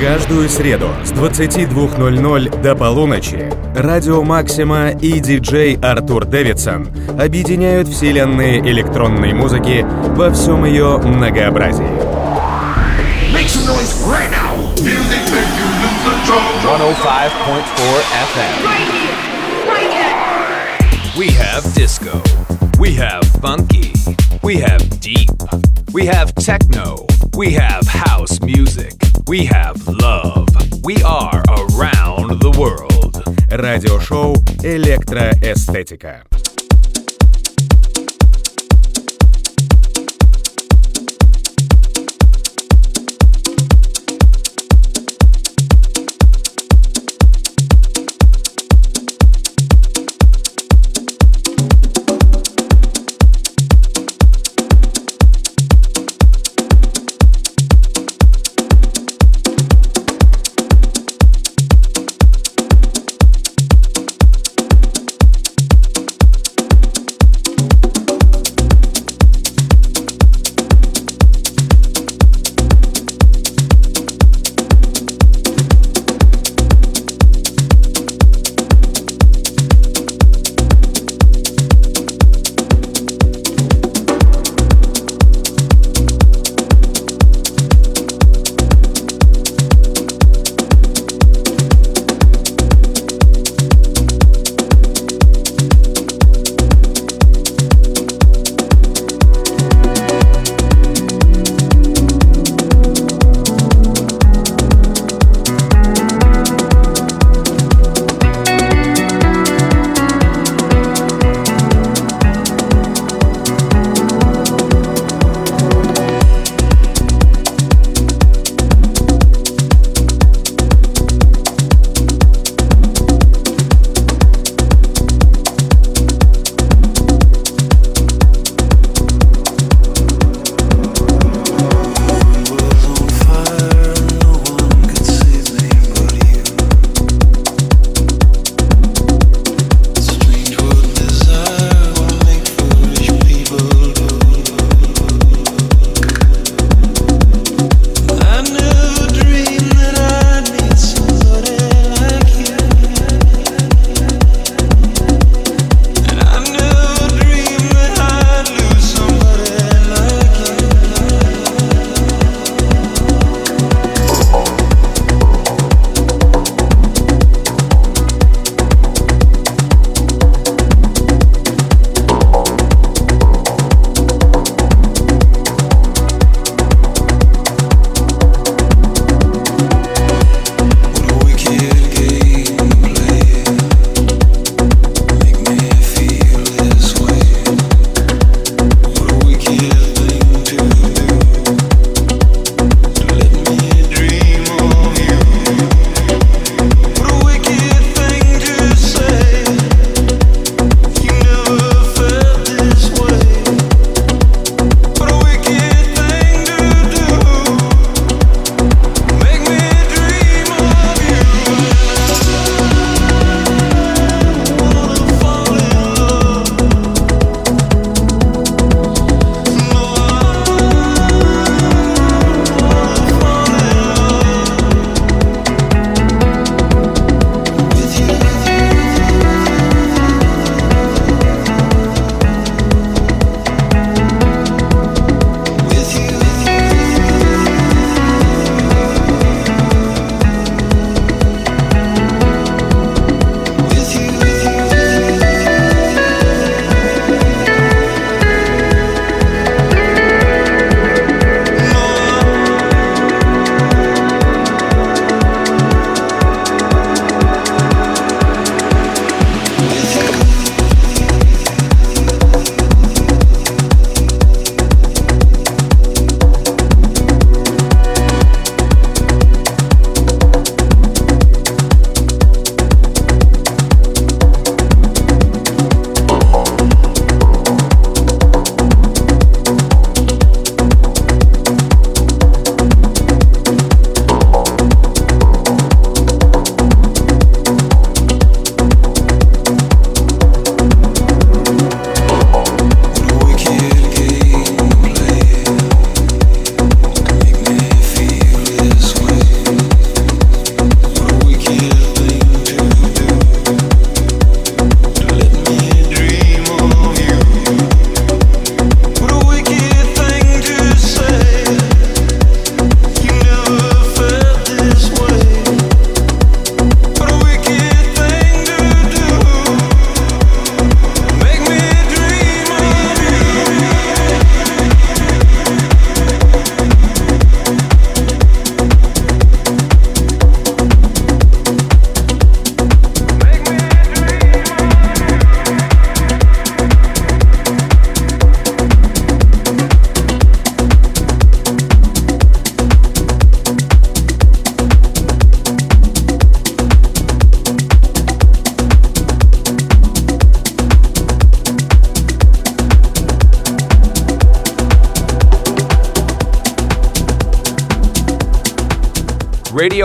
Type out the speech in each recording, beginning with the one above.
Каждую среду с 22.00 до полуночи Радио Максима и диджей Артур Дэвидсон объединяют вселенные электронной музыки во всем ее многообразии. Make some noise right now. Music make you lose control. 105.4 FM. Right here, right here. We have disco. We have funky. We have deep. We have techno. We have house music. We have love. We are around the world. Радиошоу «Электроэстетика».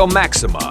Maxima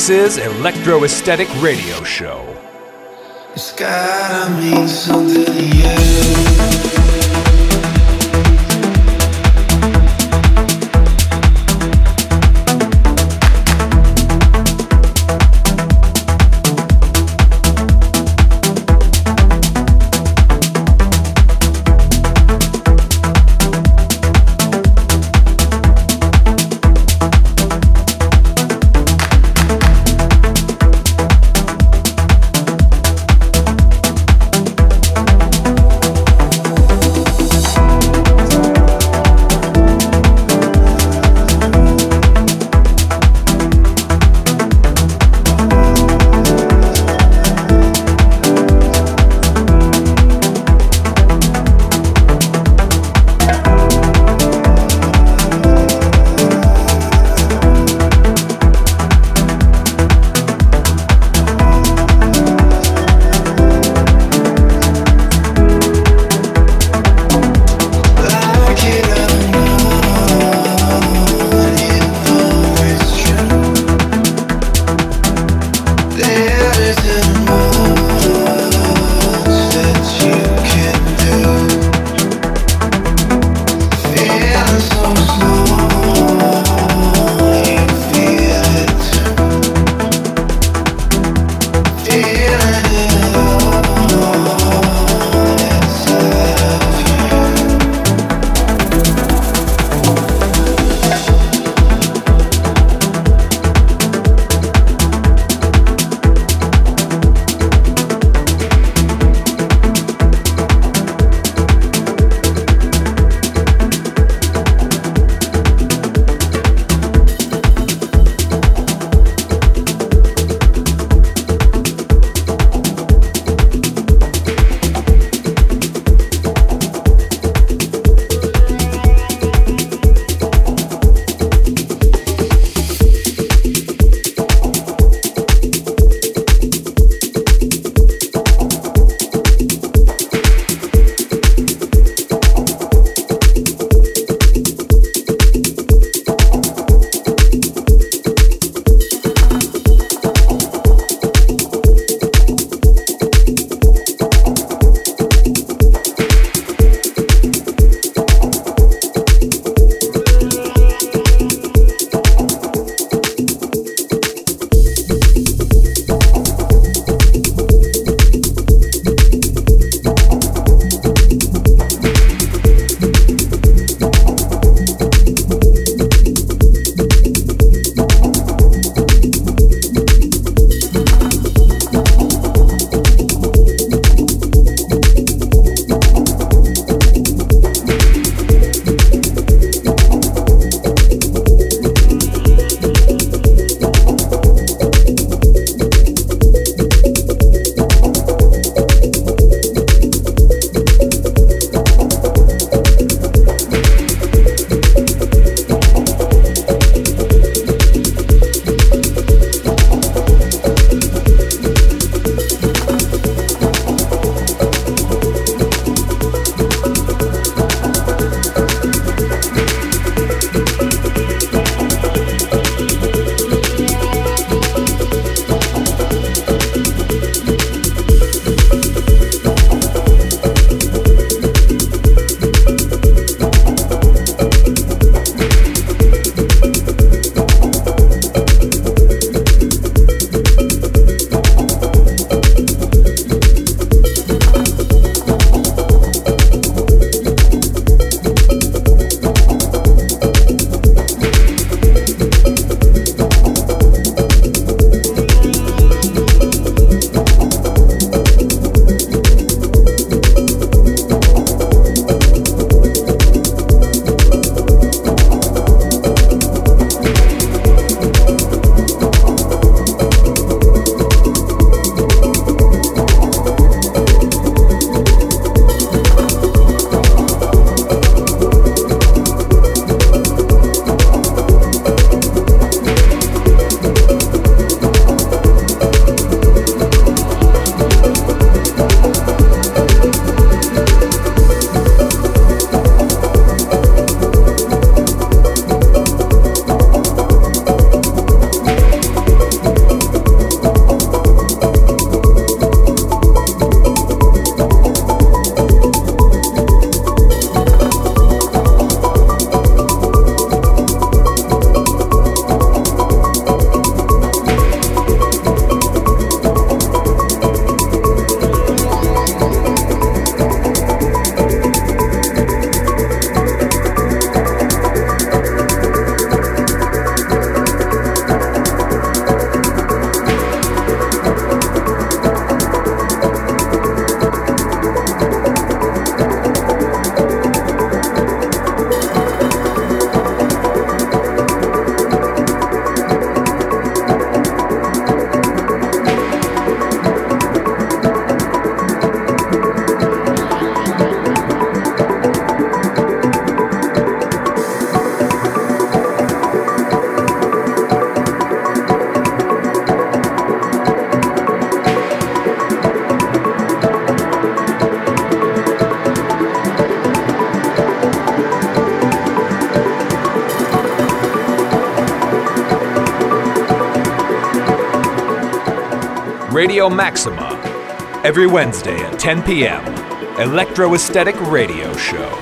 This is Electro Esthetic Radio Show. It's gotta mean something to you. Radio Maxima. Every Wednesday at 10 p.m. Electro Esthetic Radio Show.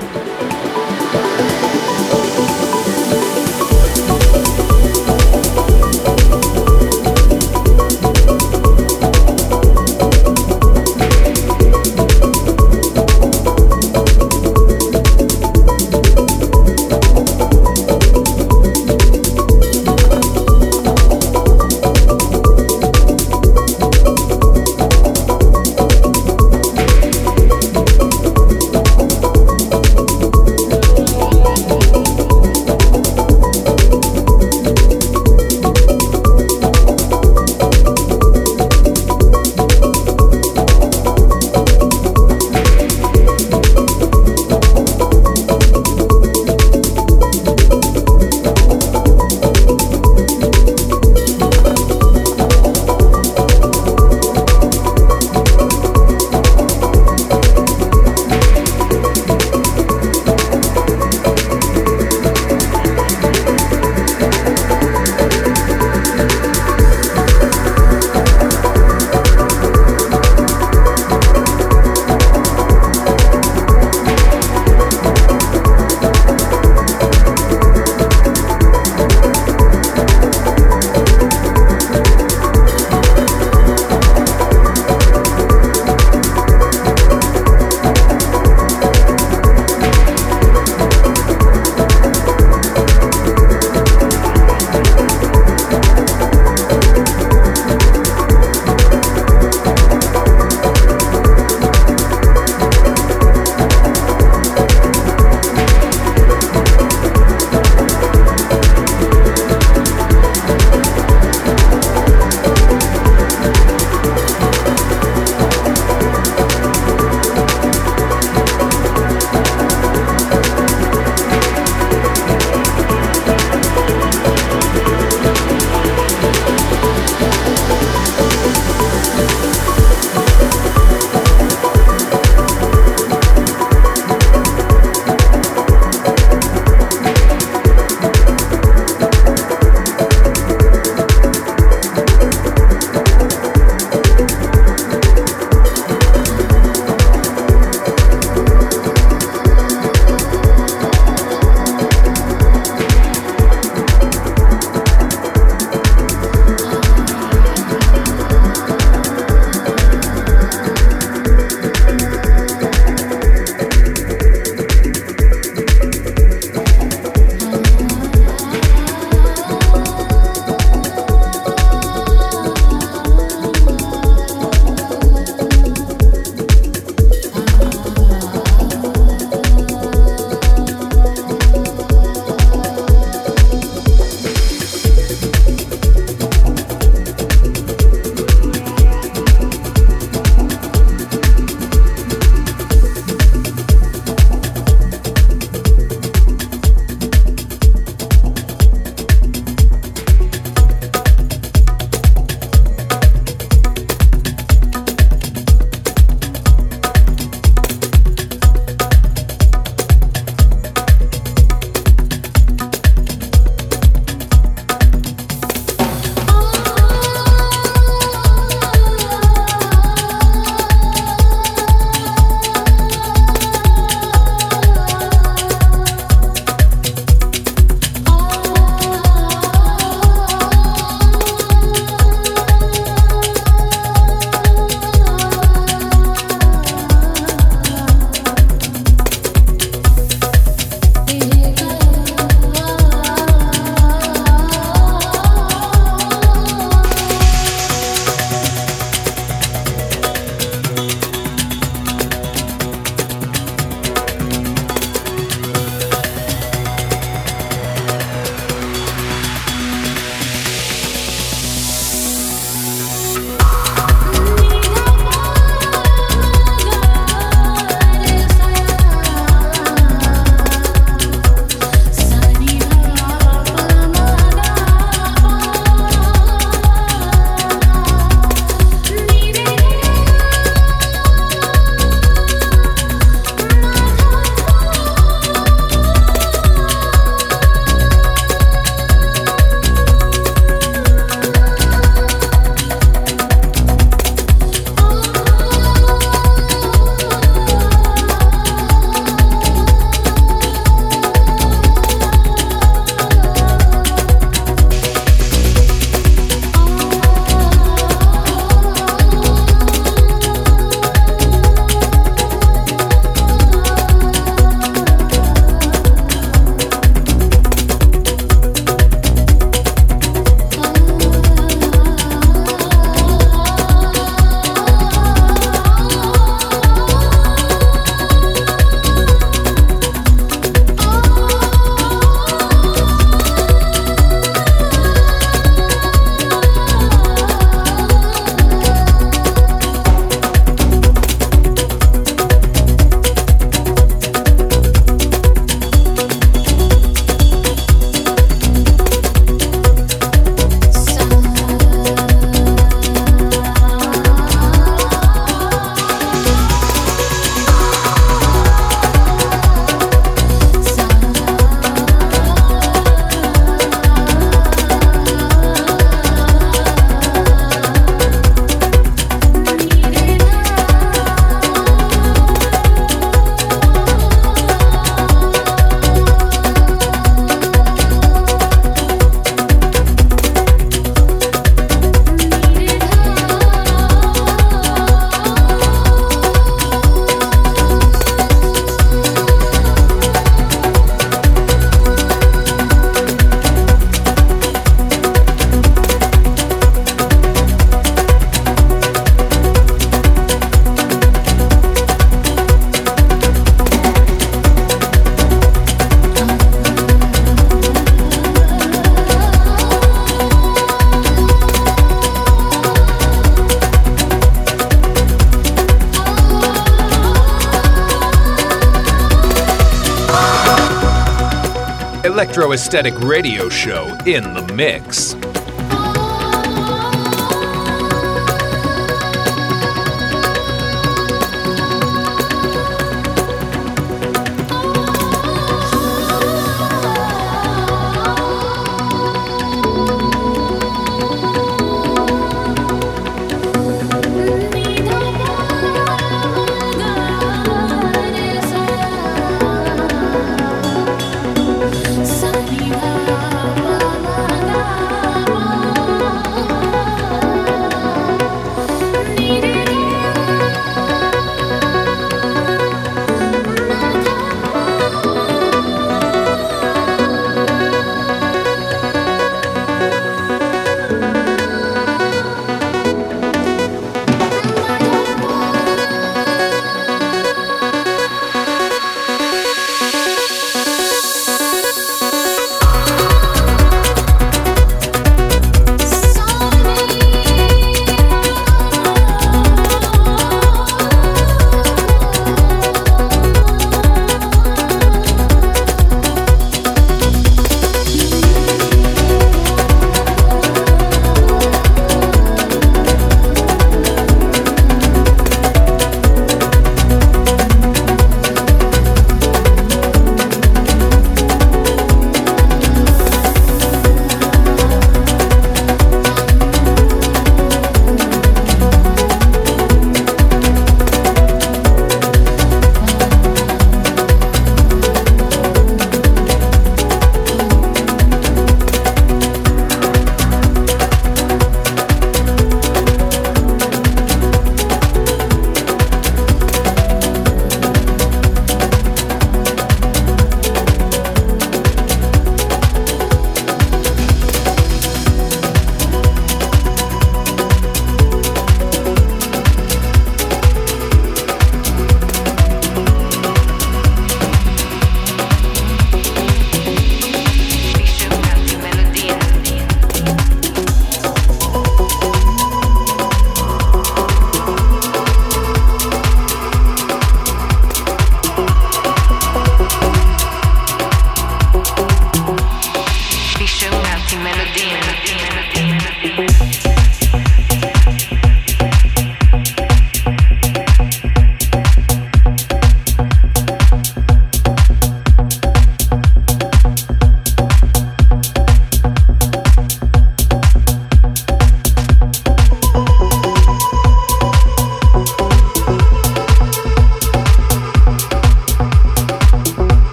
Aesthetic radio show in the mix.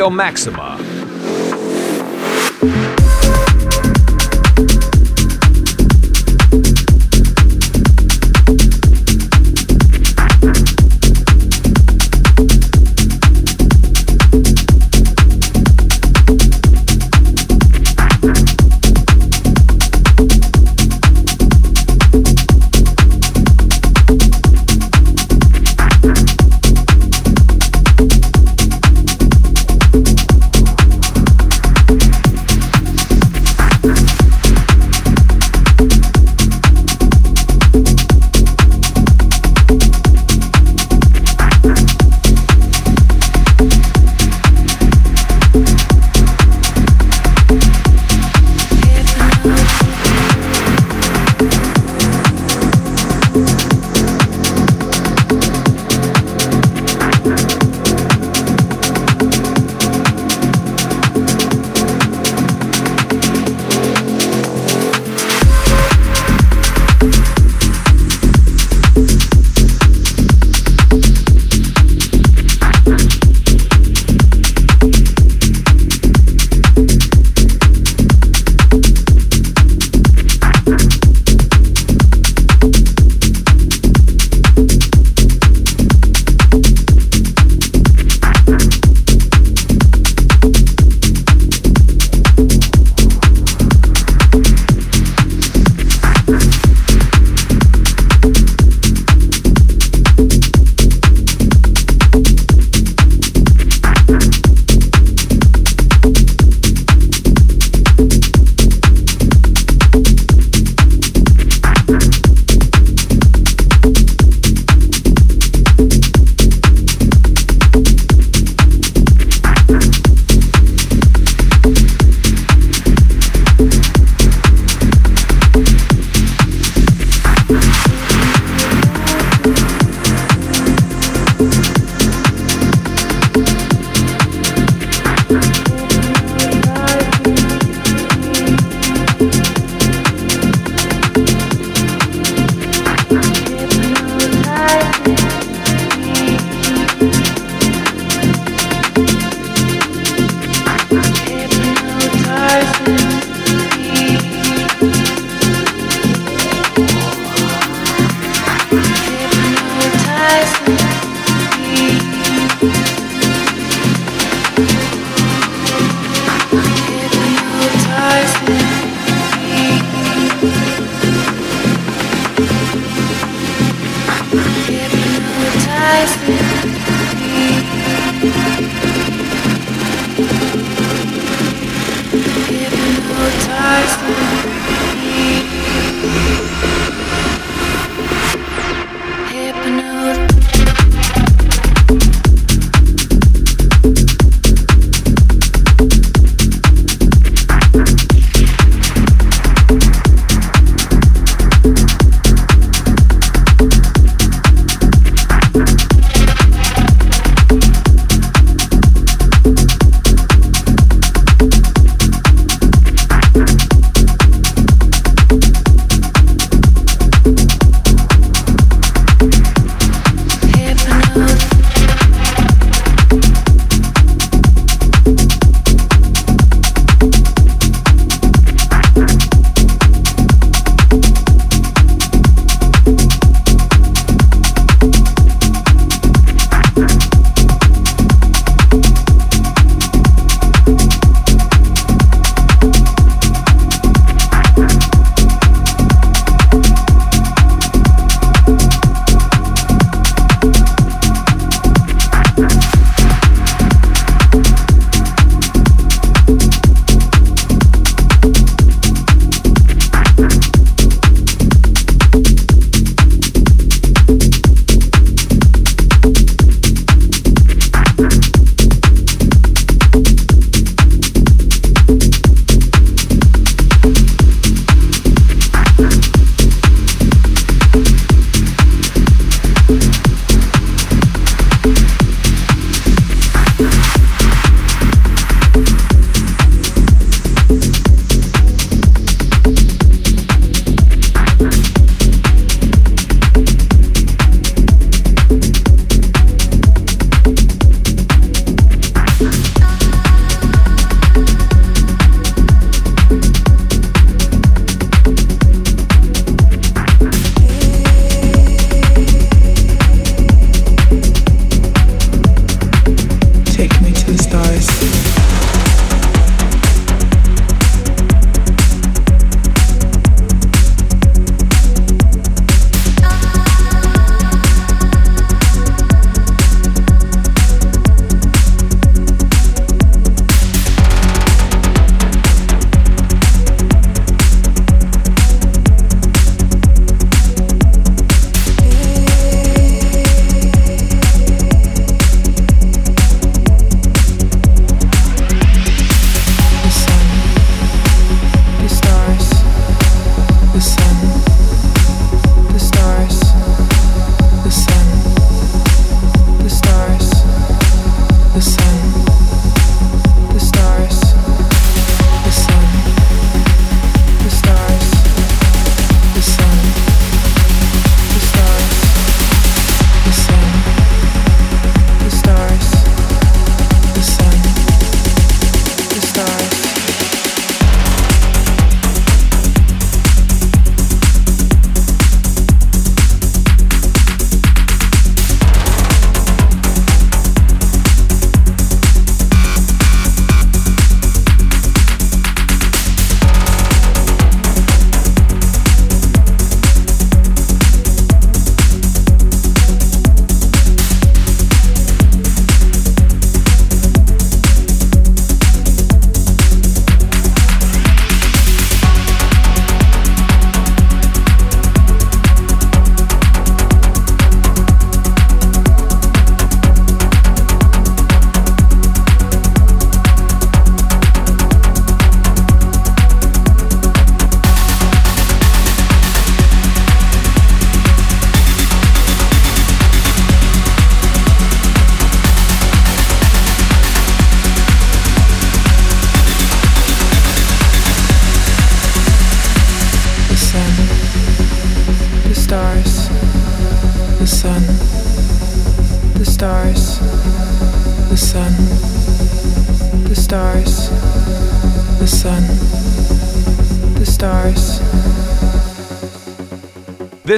Radio Maxima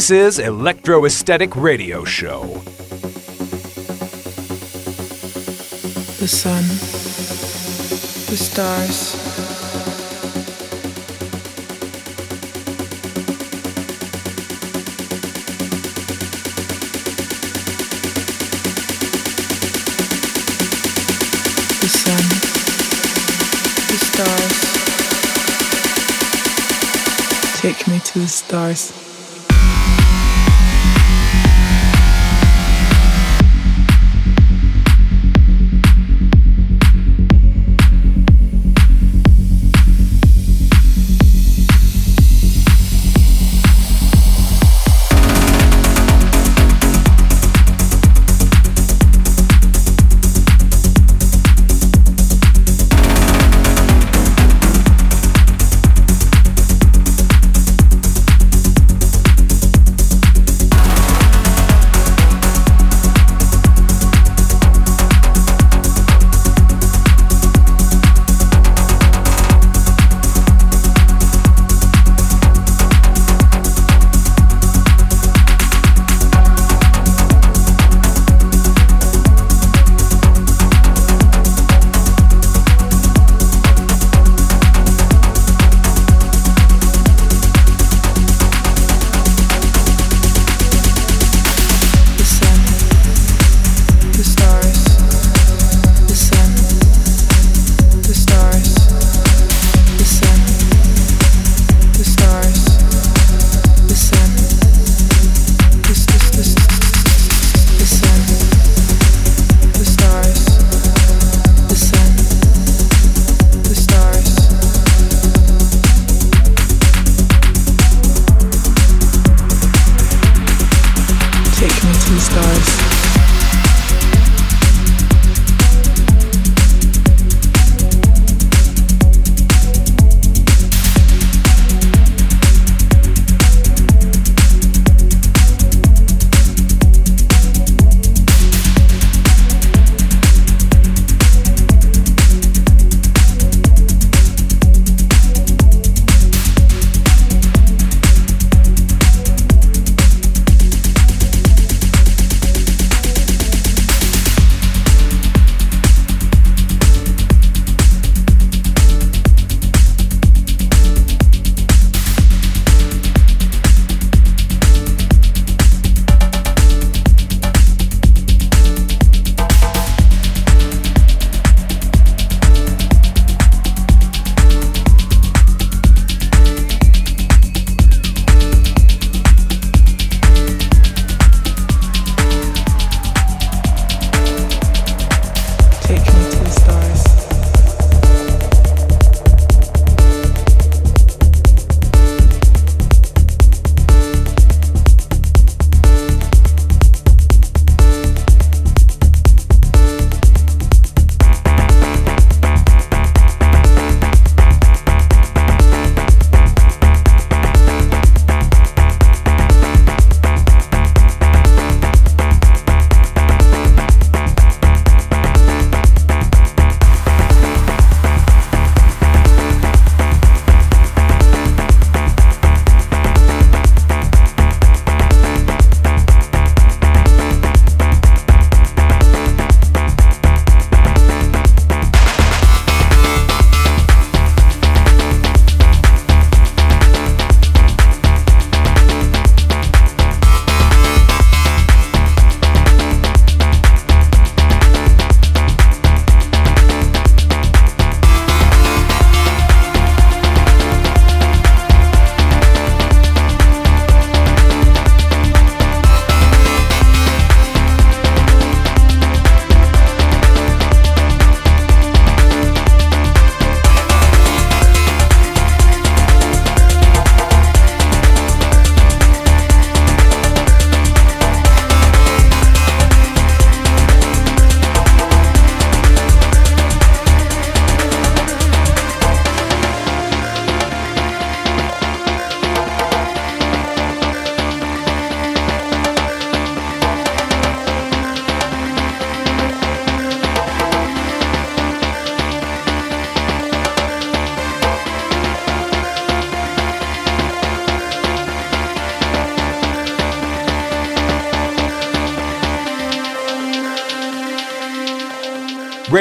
This is Electro Esthetic Radio Show. The sun, the stars. The sun, the stars. Take me to the stars.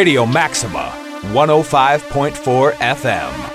Radio Maxima, 105.4 FM.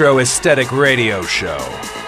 Electro aesthetic radio show.